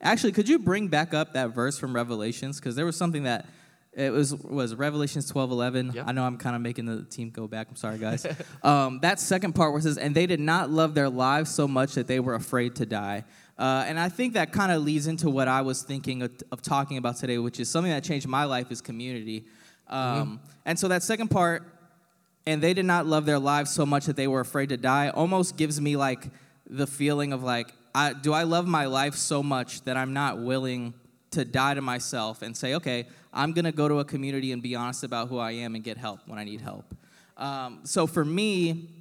Actually, could you bring back up that verse from Revelations? Because there was something that it was was Revelations twelve eleven. Yep. I know I'm kind of making the team go back. I'm sorry, guys. um, that second part where it says, "And they did not love their lives so much that they were afraid to die." Uh, and I think that kind of leads into what I was thinking of, of talking about today, which is something that changed my life is community. Um, And so that second part, and they did not love their lives so much that they were afraid to die almost gives me like the feeling of like I, do i love my life so much that i'm not willing to die to myself and say okay i'm going to go to a community and be honest about who i am and get help when i need help um, so for me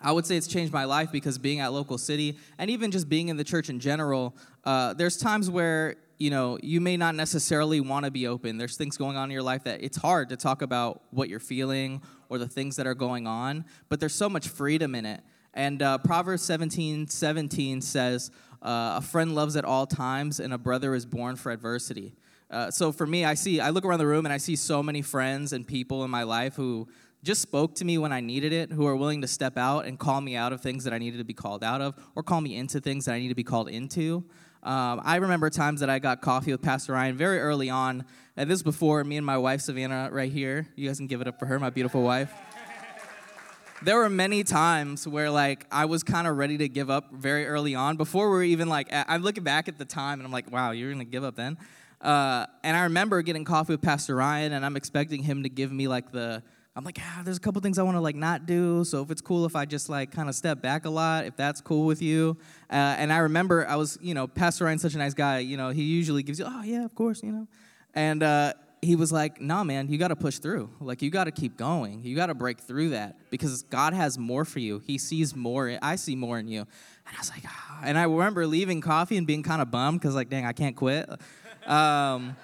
I would say it's changed my life because being at local city and even just being in the church in general, uh, there's times where you know you may not necessarily want to be open. There's things going on in your life that it's hard to talk about what you're feeling or the things that are going on, but there's so much freedom in it. And uh, Proverbs 17, 17 says, uh, "A friend loves at all times, and a brother is born for adversity." Uh, so for me, I see, I look around the room and I see so many friends and people in my life who just spoke to me when I needed it, who are willing to step out and call me out of things that I needed to be called out of, or call me into things that I need to be called into. Um, I remember times that I got coffee with Pastor Ryan very early on, and this is before me and my wife Savannah right here. You guys can give it up for her, my beautiful wife. There were many times where like I was kind of ready to give up very early on before we were even like I'm looking back at the time and I'm like, wow, you're gonna give up then. Uh, and I remember getting coffee with Pastor Ryan, and I'm expecting him to give me like the I'm like, ah, there's a couple things I want to like not do. So if it's cool if I just like kind of step back a lot, if that's cool with you. Uh, and I remember I was, you know, Pastor Ryan's such a nice guy. You know, he usually gives you, oh yeah, of course, you know. And uh, he was like, nah, man, you got to push through. Like you got to keep going. You got to break through that because God has more for you. He sees more. I see more in you. And I was like, ah. And I remember leaving coffee and being kind of bummed because like, dang, I can't quit. Um,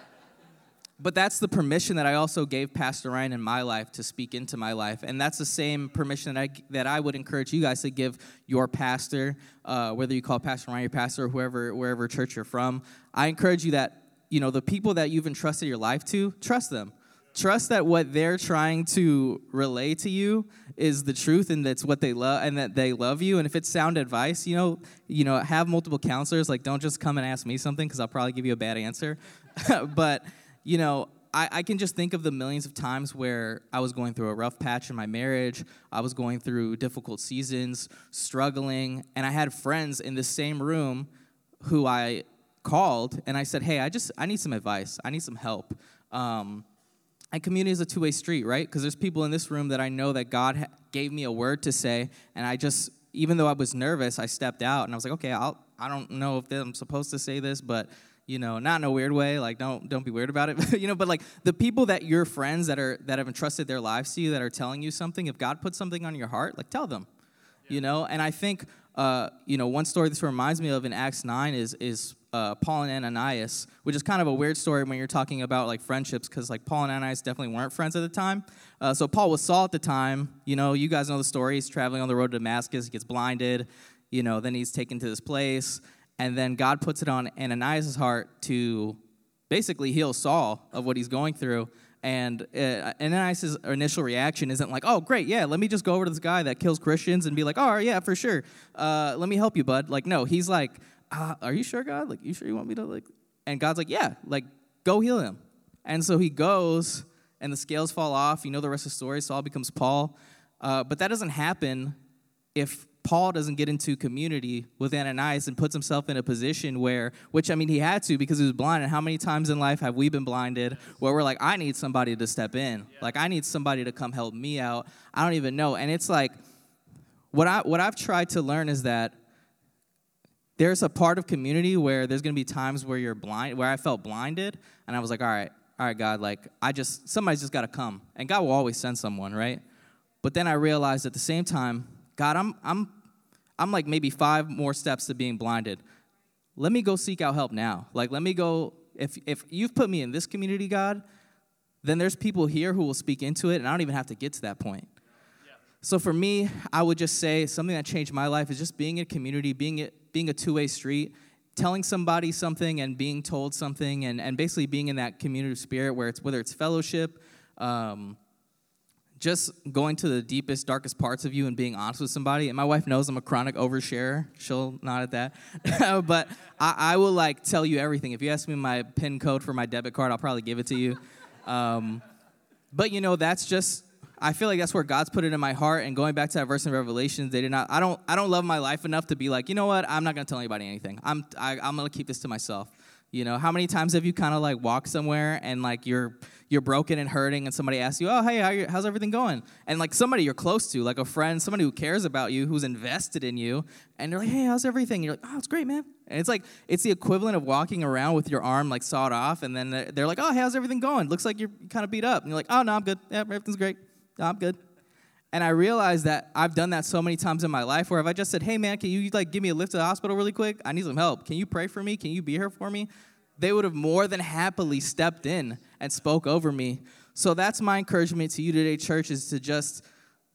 but that's the permission that I also gave Pastor Ryan in my life to speak into my life, and that's the same permission that I that I would encourage you guys to give your pastor, uh, whether you call Pastor Ryan your pastor or whoever wherever church you're from. I encourage you that you know the people that you've entrusted your life to, trust them. Trust that what they're trying to relay to you is the truth, and that's what they love, and that they love you. And if it's sound advice, you know, you know, have multiple counselors. Like, don't just come and ask me something because I'll probably give you a bad answer. but you know, I, I, can just think of the millions of times where I was going through a rough patch in my marriage. I was going through difficult seasons, struggling, and I had friends in the same room who I called and I said, "Hey, I just I need some advice. I need some help." Um, and community is a two-way street, right? Because there's people in this room that I know that God ha- gave me a word to say, and I just, even though I was nervous, I stepped out and I was like, "Okay, I'll. I don't know if I'm supposed to say this, but." you know not in a weird way like don't don't be weird about it you know but like the people that your friends that are that have entrusted their lives to you that are telling you something if god put something on your heart like tell them you know and i think uh, you know one story this reminds me of in acts 9 is is uh, paul and ananias which is kind of a weird story when you're talking about like friendships because like paul and ananias definitely weren't friends at the time. Uh, so paul was saul at the time. You know you guys know the story. He's traveling on the road to damascus. He gets blinded. You know then he's taken to this place. And then God puts it on Ananias' heart to basically heal Saul of what he's going through. And uh, Ananias' initial reaction isn't like, oh, great, yeah, let me just go over to this guy that kills Christians and be like, oh, yeah, for sure. Uh, let me help you, bud. Like, no, he's like, uh, are you sure, God? Like, you sure you want me to, like, and God's like, yeah, like, go heal him. And so he goes, and the scales fall off. You know the rest of the story. Saul becomes Paul. Uh, but that doesn't happen if Paul doesn't get into community with Ananias and puts himself in a position where, which I mean, he had to because he was blind. And how many times in life have we been blinded where we're like, I need somebody to step in? Like, I need somebody to come help me out. I don't even know. And it's like, what, I, what I've tried to learn is that there's a part of community where there's going to be times where you're blind, where I felt blinded. And I was like, all right, all right, God, like, I just, somebody's just got to come. And God will always send someone, right? But then I realized at the same time, God, I'm, I'm, I'm like maybe five more steps to being blinded. Let me go seek out help now. Like, let me go if, if you've put me in this community, God, then there's people here who will speak into it, and I don't even have to get to that point. So for me, I would just say something that changed my life is just being in community, being, a, being a two way street, telling somebody something and being told something, and, and basically being in that community spirit where it's whether it's fellowship, um, just going to the deepest, darkest parts of you and being honest with somebody. And my wife knows I'm a chronic oversharer. She'll nod at that. but I, I, will like tell you everything. If you ask me my PIN code for my debit card, I'll probably give it to you. Um, but you know, that's just I feel like that's where God's put it in my heart. And going back to that verse in Revelations, they did not. I don't. I don't love my life enough to be like, you know what? I'm not gonna tell anybody anything. I'm. I, am gonna keep this to myself. You know, how many times have you kind of like walked somewhere and like you're you're broken and hurting, and somebody asks you, "Oh, hey, how you, how's everything going?" And like somebody you're close to, like a friend, somebody who cares about you, who's invested in you, and they're like, "Hey, how's everything?" And you're like, "Oh, it's great, man." And it's like it's the equivalent of walking around with your arm like sawed off, and then they're like, "Oh, hey, how's everything going?" Looks like you're kind of beat up, and you're like, "Oh, no, I'm good. Yeah, everything's great. No, I'm good." And I realized that I've done that so many times in my life where if I just said, hey man, can you like give me a lift to the hospital really quick? I need some help. Can you pray for me? Can you be here for me? They would have more than happily stepped in and spoke over me. So that's my encouragement to you today, church, is to just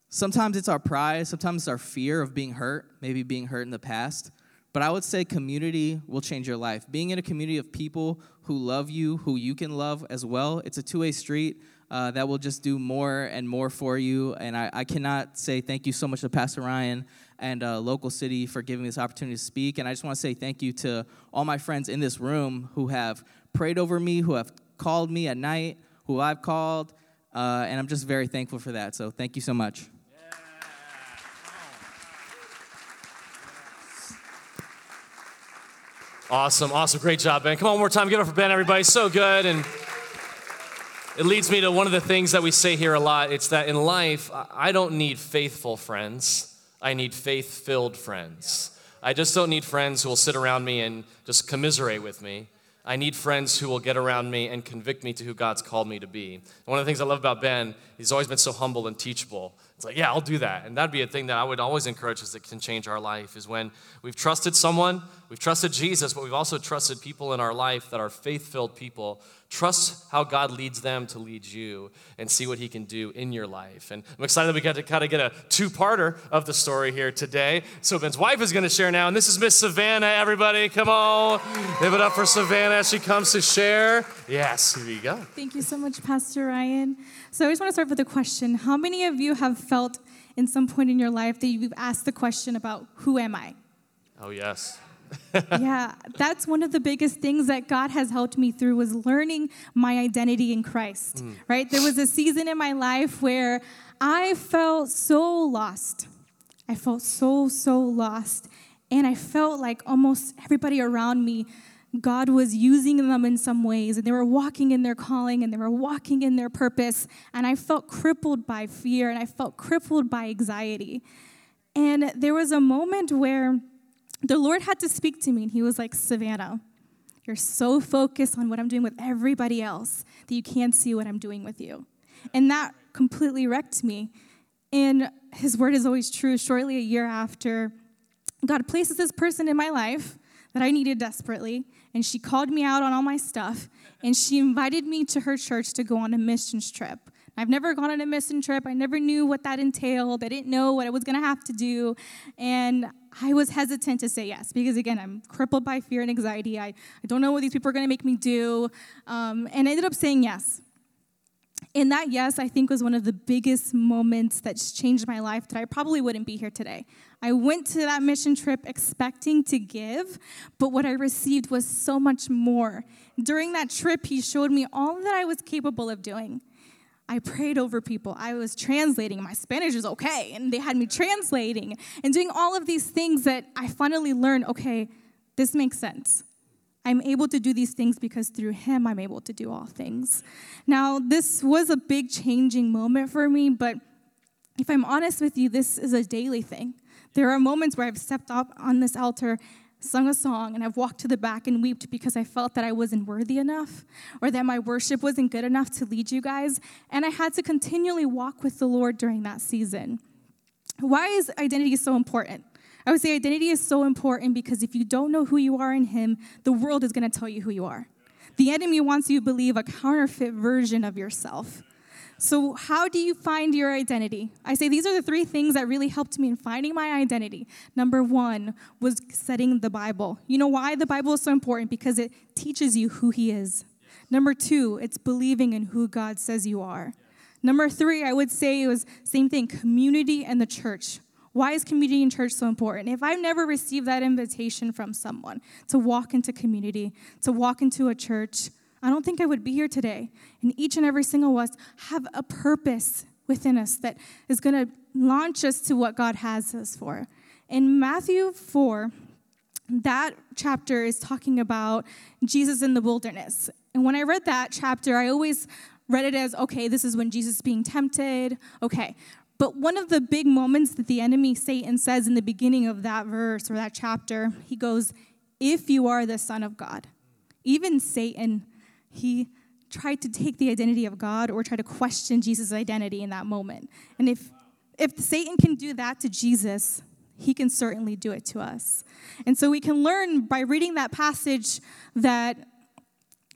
sometimes it's our pride, sometimes it's our fear of being hurt, maybe being hurt in the past. But I would say community will change your life. Being in a community of people who love you, who you can love as well, it's a two way street uh, that will just do more and more for you. And I, I cannot say thank you so much to Pastor Ryan and uh, Local City for giving me this opportunity to speak. And I just want to say thank you to all my friends in this room who have prayed over me, who have called me at night, who I've called. Uh, and I'm just very thankful for that. So thank you so much. Awesome, awesome. Great job, Ben. Come on, one more time. Give it up for Ben, everybody. So good. And it leads me to one of the things that we say here a lot. It's that in life, I don't need faithful friends, I need faith filled friends. I just don't need friends who will sit around me and just commiserate with me. I need friends who will get around me and convict me to who God's called me to be. And one of the things I love about Ben, he's always been so humble and teachable. It's like, yeah, I'll do that. And that'd be a thing that I would always encourage us that can change our life is when we've trusted someone, we've trusted Jesus, but we've also trusted people in our life that are faith filled people Trust how God leads them to lead you and see what He can do in your life. And I'm excited that we got to kind of get a two parter of the story here today. So, Ben's wife is going to share now, and this is Miss Savannah, everybody. Come on. Give it up for Savannah as she comes to share. Yes, here you go. Thank you so much, Pastor Ryan. So, I just want to start with a question How many of you have felt in some point in your life that you've asked the question about, Who am I? Oh, yes yeah, that's one of the biggest things that God has helped me through was learning my identity in Christ. Mm. Right? There was a season in my life where I felt so lost. I felt so so lost, and I felt like almost everybody around me God was using them in some ways, and they were walking in their calling and they were walking in their purpose. And I felt crippled by fear and I felt crippled by anxiety. And there was a moment where the Lord had to speak to me, and He was like, Savannah, you're so focused on what I'm doing with everybody else that you can't see what I'm doing with you. And that completely wrecked me. And His word is always true. Shortly a year after, God places this person in my life that I needed desperately, and she called me out on all my stuff, and she invited me to her church to go on a missions trip. I've never gone on a mission trip. I never knew what that entailed. I didn't know what I was going to have to do. And I was hesitant to say yes because, again, I'm crippled by fear and anxiety. I, I don't know what these people are going to make me do. Um, and I ended up saying yes. And that yes, I think, was one of the biggest moments that changed my life that I probably wouldn't be here today. I went to that mission trip expecting to give, but what I received was so much more. During that trip, he showed me all that I was capable of doing. I prayed over people. I was translating. My Spanish is okay. And they had me translating and doing all of these things that I finally learned okay, this makes sense. I'm able to do these things because through him I'm able to do all things. Now, this was a big changing moment for me, but if I'm honest with you, this is a daily thing. There are moments where I've stepped up on this altar sung a song and I've walked to the back and wept because I felt that I wasn't worthy enough or that my worship wasn't good enough to lead you guys. And I had to continually walk with the Lord during that season. Why is identity so important? I would say identity is so important because if you don't know who you are in Him, the world is going to tell you who you are. The enemy wants you to believe a counterfeit version of yourself. So, how do you find your identity? I say these are the three things that really helped me in finding my identity. Number one was studying the Bible. You know why the Bible is so important? Because it teaches you who He is. Number two, it's believing in who God says you are. Number three, I would say it was same thing, community and the church. Why is community and church so important? If I've never received that invitation from someone to walk into community, to walk into a church, I don't think I would be here today. And each and every single one of us have a purpose within us that is going to launch us to what God has us for. In Matthew 4, that chapter is talking about Jesus in the wilderness. And when I read that chapter, I always read it as okay, this is when Jesus is being tempted. Okay. But one of the big moments that the enemy, Satan, says in the beginning of that verse or that chapter, he goes, If you are the Son of God. Even Satan he tried to take the identity of God or try to question Jesus' identity in that moment. And if if Satan can do that to Jesus, he can certainly do it to us. And so we can learn by reading that passage that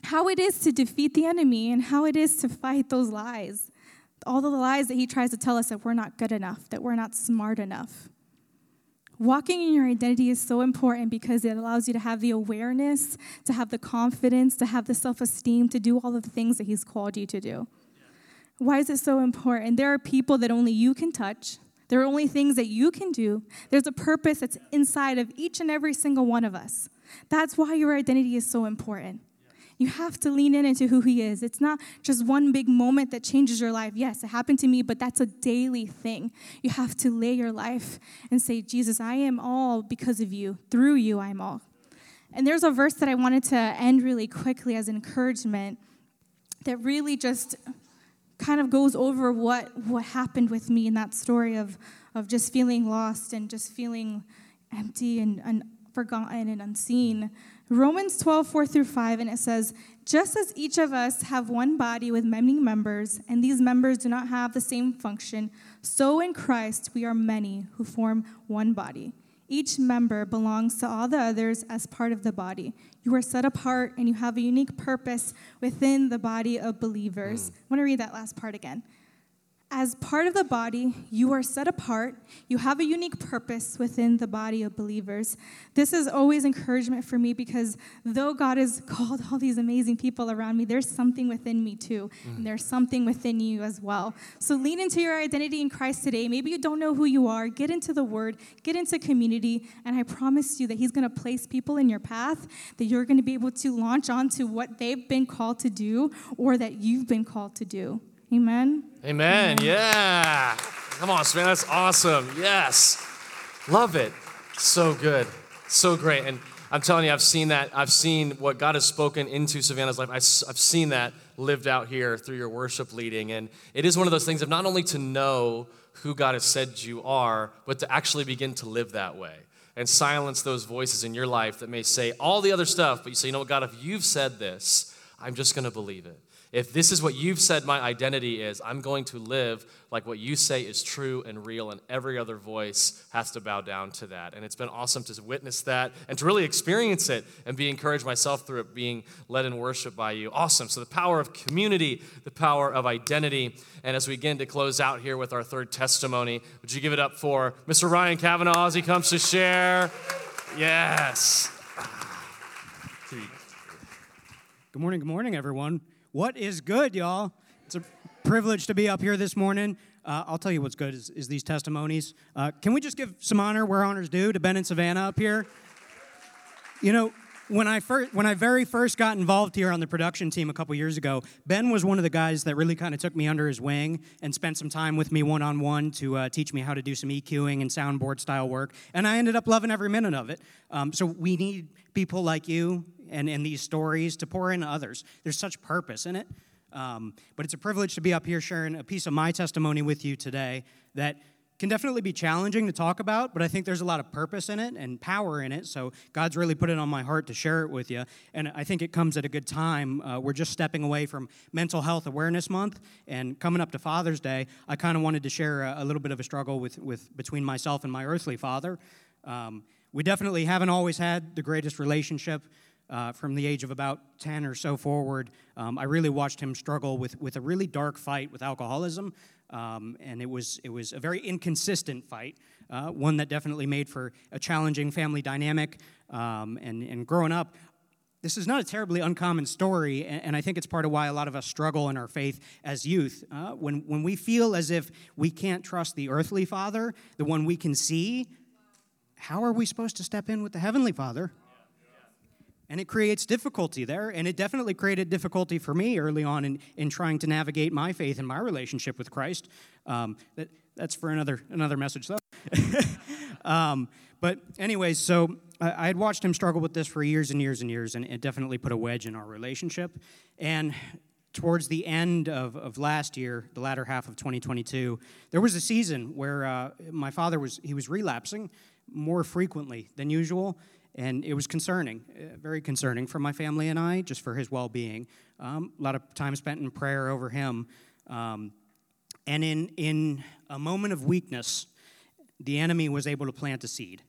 how it is to defeat the enemy and how it is to fight those lies. All the lies that he tries to tell us that we're not good enough, that we're not smart enough. Walking in your identity is so important because it allows you to have the awareness, to have the confidence, to have the self esteem to do all of the things that He's called you to do. Why is it so important? There are people that only you can touch. There are only things that you can do. There's a purpose that's inside of each and every single one of us. That's why your identity is so important. You have to lean in into who He is. It's not just one big moment that changes your life. Yes, it happened to me, but that's a daily thing. You have to lay your life and say, Jesus, I am all because of you. Through you, I'm all. And there's a verse that I wanted to end really quickly as encouragement that really just kind of goes over what, what happened with me in that story of, of just feeling lost and just feeling empty and, and forgotten and unseen. Romans 12, 4 through 5, and it says, Just as each of us have one body with many members, and these members do not have the same function, so in Christ we are many who form one body. Each member belongs to all the others as part of the body. You are set apart and you have a unique purpose within the body of believers. Mm. I want to read that last part again as part of the body, you are set apart. You have a unique purpose within the body of believers. This is always encouragement for me because though God has called all these amazing people around me, there's something within me too. Mm. And there's something within you as well. So lean into your identity in Christ today. Maybe you don't know who you are. Get into the Word, get into community, and I promise you that He's going to place people in your path that you're going to be able to launch onto what they've been called to do or that you've been called to do. Amen. Amen. Yeah. Come on, man. That's awesome. Yes. Love it. So good. So great. And I'm telling you, I've seen that. I've seen what God has spoken into Savannah's life. I've seen that lived out here through your worship leading. And it is one of those things of not only to know who God has said you are, but to actually begin to live that way and silence those voices in your life that may say all the other stuff, but you say, you know what, God, if you've said this, I'm just going to believe it if this is what you've said my identity is, I'm going to live like what you say is true and real, and every other voice has to bow down to that. And it's been awesome to witness that and to really experience it and be encouraged myself through it being led in worship by you. Awesome. So, the power of community, the power of identity. And as we begin to close out here with our third testimony, would you give it up for Mr. Ryan Kavanaugh as he comes to share? Yes. Good morning, good morning, everyone. What is good, y'all? It's a privilege to be up here this morning. Uh, I'll tell you what's good is, is these testimonies. Uh, can we just give some honor where honor's due to Ben and Savannah up here? You know, when I first, when I very first got involved here on the production team a couple years ago, Ben was one of the guys that really kind of took me under his wing and spent some time with me one on one to uh, teach me how to do some EQing and soundboard style work. And I ended up loving every minute of it. Um, so we need people like you and, and these stories to pour into others. There's such purpose in it. Um, but it's a privilege to be up here sharing a piece of my testimony with you today that can definitely be challenging to talk about, but I think there's a lot of purpose in it and power in it. So God's really put it on my heart to share it with you. And I think it comes at a good time. Uh, we're just stepping away from Mental Health Awareness Month and coming up to Father's Day. I kind of wanted to share a, a, little bit of a struggle with, with between myself and my earthly father. Um, we definitely haven't always had the greatest relationship. Uh, from the age of about 10 or so forward, um, I really watched him struggle with, with a really dark fight with alcoholism. Um, and it was, it was a very inconsistent fight, uh, one that definitely made for a challenging family dynamic. Um, and, and growing up, this is not a terribly uncommon story, and I think it's part of why a lot of us struggle in our faith as youth. Uh, when, when we feel as if we can't trust the earthly father, the one we can see, how are we supposed to step in with the heavenly father? And it creates difficulty there, and it definitely created difficulty for me early on in, in trying to navigate my faith and my relationship with Christ. Um, that, that's for another, another message, though. um, but, anyways, so I, had watched him struggle with this for years and years and years, and it definitely put a wedge in our relationship. And towards the end of, of last year, the latter half of 2022, there was a season where uh, my father was he was relapsing more frequently than usual, and it was concerning, uh, very concerning for my family and I, just for his well-being. Um, a lot of time spent in prayer over him, um, and in in a moment of weakness, the enemy was able to plant a seed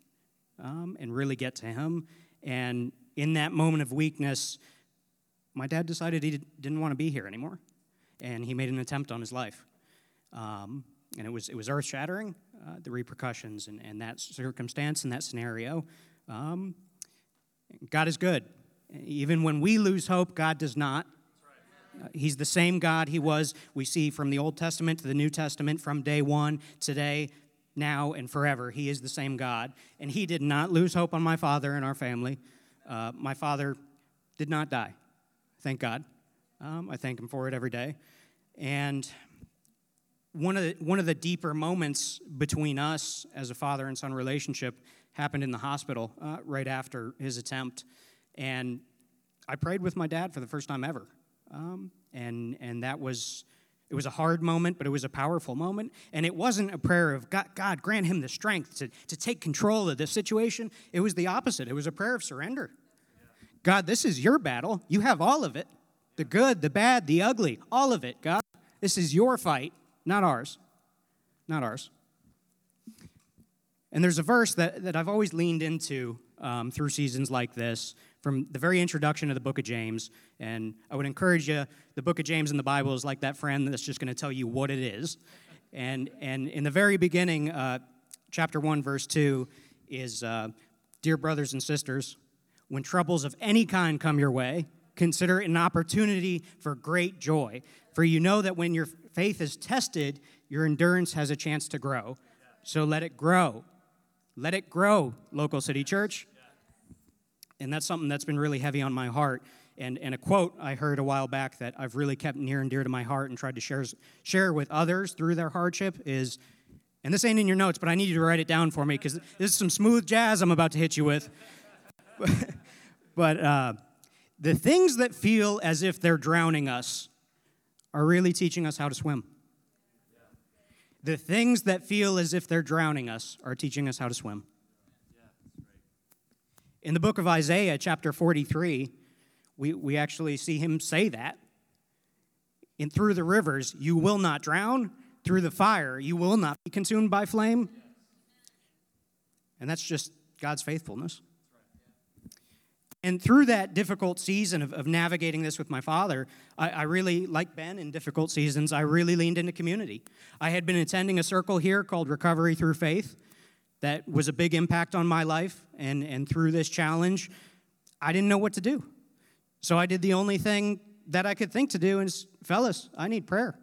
um, and really get to him. And in that moment of weakness, my dad decided he didn't want to be here anymore, and he made an attempt on his life. Um, and it was, it was earth shattering, uh, the repercussions and, and that circumstance and that scenario. Um, God is good. Even when we lose hope, God does not. Uh, he's the same God he was, we see from the Old Testament to the New Testament, from day one, today, now and forever. He is the same God. And He did not lose hope on my father and our family. Uh, my father did not die. Thank God. Um, I thank Him for it every day. And one of, the, one of the deeper moments between us as a father and son relationship happened in the hospital uh, right after his attempt. And I prayed with my dad for the first time ever. Um, and, and that was it was a hard moment, but it was a powerful moment. And it wasn't a prayer of God, God grant him the strength to, to take control of this situation. It was the opposite. It was a prayer of surrender. God, this is your battle. You have all of it the good, the bad, the ugly, all of it, God. This is your fight, not ours. Not ours. And there's a verse that, that I've always leaned into um, through seasons like this from the very introduction of the book of James. And I would encourage you, the book of James in the Bible is like that friend that's just going to tell you what it is. And, and in the very beginning, uh, chapter 1, verse 2 is uh, Dear brothers and sisters, when troubles of any kind come your way, consider it an opportunity for great joy. For you know that when your faith is tested, your endurance has a chance to grow. So let it grow. Let it grow, local city church. And that's something that's been really heavy on my heart. And, and a quote I heard a while back that I've really kept near and dear to my heart and tried to share, share with others through their hardship is, and this ain't in your notes, but I need you to write it down for me because this is some smooth jazz I'm about to hit you with. but uh, the things that feel as if they're drowning us are really teaching us how to swim. The things that feel as if they're drowning us are teaching us how to swim. In the book of Isaiah, chapter 43, we, we actually see him say that. In through the rivers, you will not drown. Through the fire, you will not be consumed by flame. And that's just God's faithfulness. And through that difficult season of, of navigating this with my father, I, I, really, like Ben in difficult seasons, I really leaned into community. I had been attending a circle here called Recovery Through Faith that was a big impact on my life. And, and through this challenge, I didn't know what to do. So I did the only thing that I could think to do and fellas, I need prayer.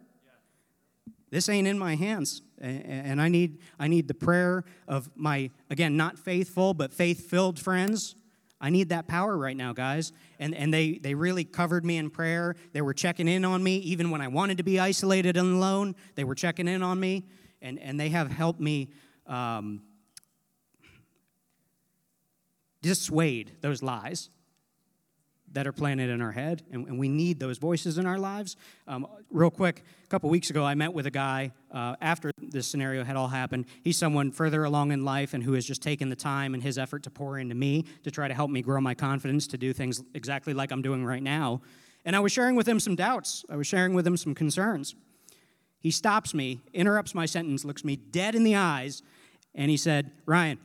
This ain't in my hands. And I need, I need the prayer of my, again, not faithful, but faith filled friends. I need that power right now, guys. And, and they, they really covered me in prayer. They were checking in on me, even when I wanted to be isolated and alone. They were checking in on me, and, and they have helped me um, dissuade those lies that are planted in our head, and, and we need those voices in our lives. Um, real quick, a couple weeks ago, I met with a guy uh, after this scenario had all happened. He's someone further along in life and who has just taken the time and his effort to pour into me to try to help me grow my confidence to do things exactly like I'm doing right now. And I was sharing with him some doubts, I was sharing with him some concerns. He stops me, interrupts my sentence, looks me dead in the eyes, and he said, Ryan,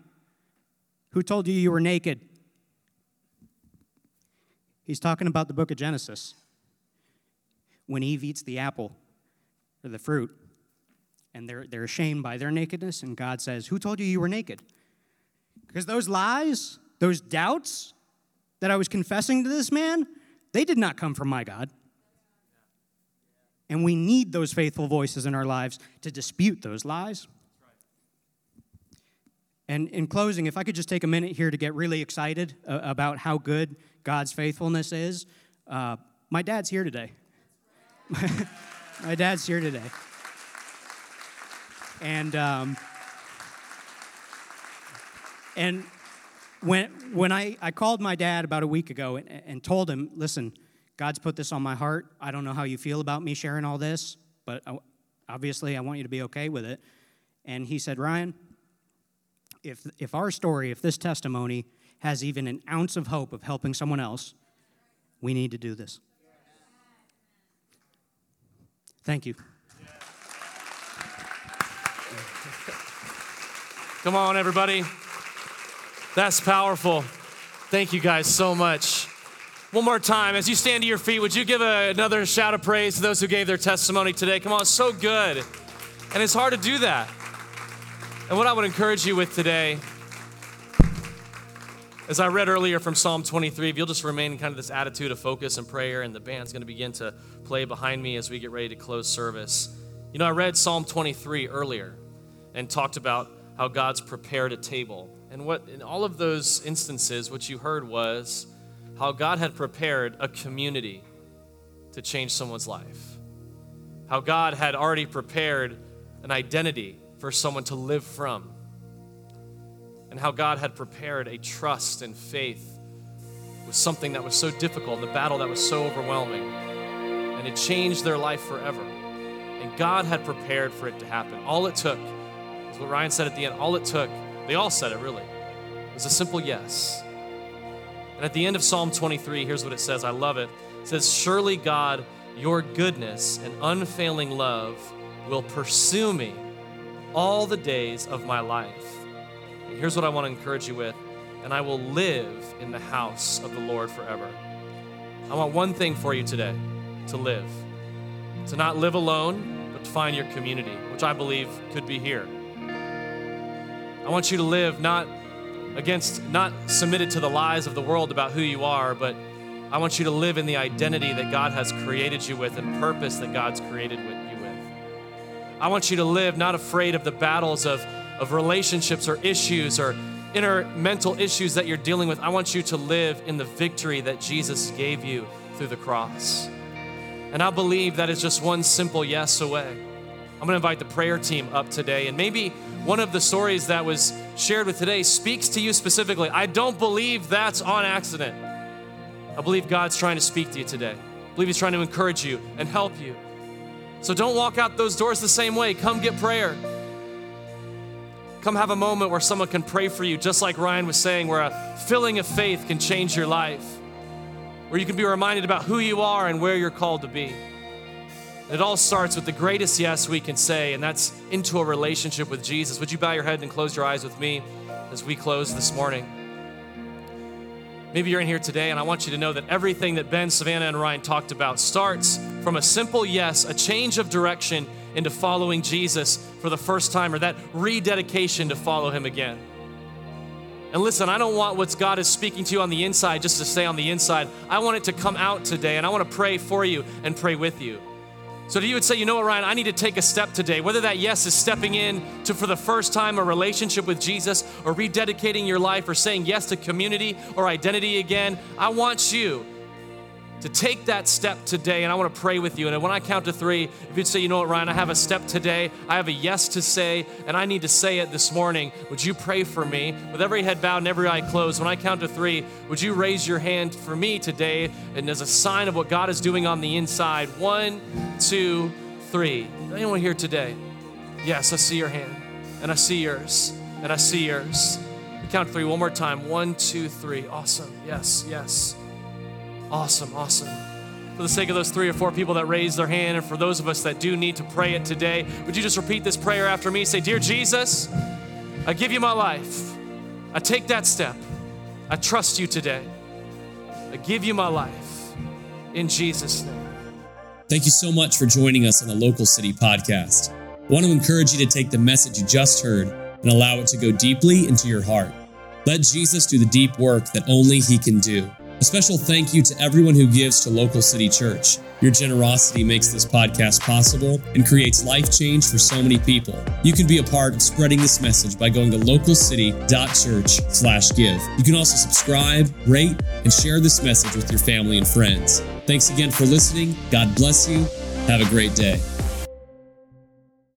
who told you you were naked? He's talking about the book of Genesis. When Eve eats the apple or the fruit, and they're, they're ashamed by their nakedness, and God says, Who told you you were naked? Because those lies, those doubts that I was confessing to this man, they did not come from my God. And we need those faithful voices in our lives to dispute those lies. And in closing, if I could just take a minute here to get really excited uh, about how good God's faithfulness is, uh, my dad's here today. my dad's here today. And, um, and when, when I, I called my dad about a week ago and, and told him, listen, God's put this on my heart. I don't know how you feel about me sharing all this, but obviously I want you to be okay with it. And he said, Ryan, if, if our story, if this testimony has even an ounce of hope of helping someone else, we need to do this. Thank you. Come on, everybody. That's powerful. Thank you guys so much. One more time, as you stand to your feet, would you give a, another shout of praise to those who gave their testimony today? Come on, it's so good. And it's hard to do that. And what I would encourage you with today, as I read earlier from Psalm 23, if you'll just remain in kind of this attitude of focus and prayer, and the band's going to begin to play behind me as we get ready to close service. You know, I read Psalm 23 earlier and talked about how God's prepared a table. And what in all of those instances, what you heard was how God had prepared a community to change someone's life. How God had already prepared an identity for someone to live from. And how God had prepared a trust and faith with something that was so difficult, the battle that was so overwhelming. And it changed their life forever. And God had prepared for it to happen. All it took, is what Ryan said at the end, all it took, they all said it really, was a simple yes. And at the end of Psalm 23, here's what it says. I love it. It says, Surely God, your goodness and unfailing love will pursue me all the days of my life. And here's what I want to encourage you with and I will live in the house of the Lord forever. I want one thing for you today to live. To not live alone, but to find your community, which I believe could be here. I want you to live not against, not submitted to the lies of the world about who you are, but I want you to live in the identity that God has created you with and purpose that God's created with. I want you to live not afraid of the battles of, of relationships or issues or inner mental issues that you're dealing with. I want you to live in the victory that Jesus gave you through the cross. And I believe that is just one simple yes away. I'm going to invite the prayer team up today. And maybe one of the stories that was shared with today speaks to you specifically. I don't believe that's on accident. I believe God's trying to speak to you today. I believe He's trying to encourage you and help you. So don't walk out those doors the same way. Come get prayer. Come have a moment where someone can pray for you, just like Ryan was saying, where a filling of faith can change your life, where you can be reminded about who you are and where you're called to be. It all starts with the greatest yes we can say, and that's into a relationship with Jesus. Would you bow your head and close your eyes with me as we close this morning? Maybe you're in here today, and I want you to know that everything that Ben, Savannah, and Ryan talked about starts from a simple yes, a change of direction into following Jesus for the first time, or that rededication to follow Him again. And listen, I don't want what God is speaking to you on the inside just to stay on the inside. I want it to come out today, and I want to pray for you and pray with you. So, you would say, you know what, Ryan, I need to take a step today, whether that yes is stepping in to for the first time a relationship with Jesus or rededicating your life or saying yes to community or identity again, I want you to take that step today and I want to pray with you. And when I count to three, if you'd say, you know what, Ryan, I have a step today, I have a yes to say, and I need to say it this morning, would you pray for me? With every head bowed and every eye closed, when I count to three, would you raise your hand for me today and as a sign of what God is doing on the inside? One, two, three. Anyone here today? Yes, I see your hand, and I see yours, and I see yours. We count three one more time. One, two, three. Awesome. Yes, yes. Awesome, awesome. For the sake of those three or four people that raised their hand, and for those of us that do need to pray it today, would you just repeat this prayer after me? Say, Dear Jesus, I give you my life. I take that step. I trust you today. I give you my life in Jesus' name. Thank you so much for joining us on the Local City Podcast. I want to encourage you to take the message you just heard and allow it to go deeply into your heart. Let Jesus do the deep work that only He can do. A special thank you to everyone who gives to Local City Church. Your generosity makes this podcast possible and creates life change for so many people. You can be a part of spreading this message by going to localcity.church/give. You can also subscribe, rate, and share this message with your family and friends. Thanks again for listening. God bless you. Have a great day.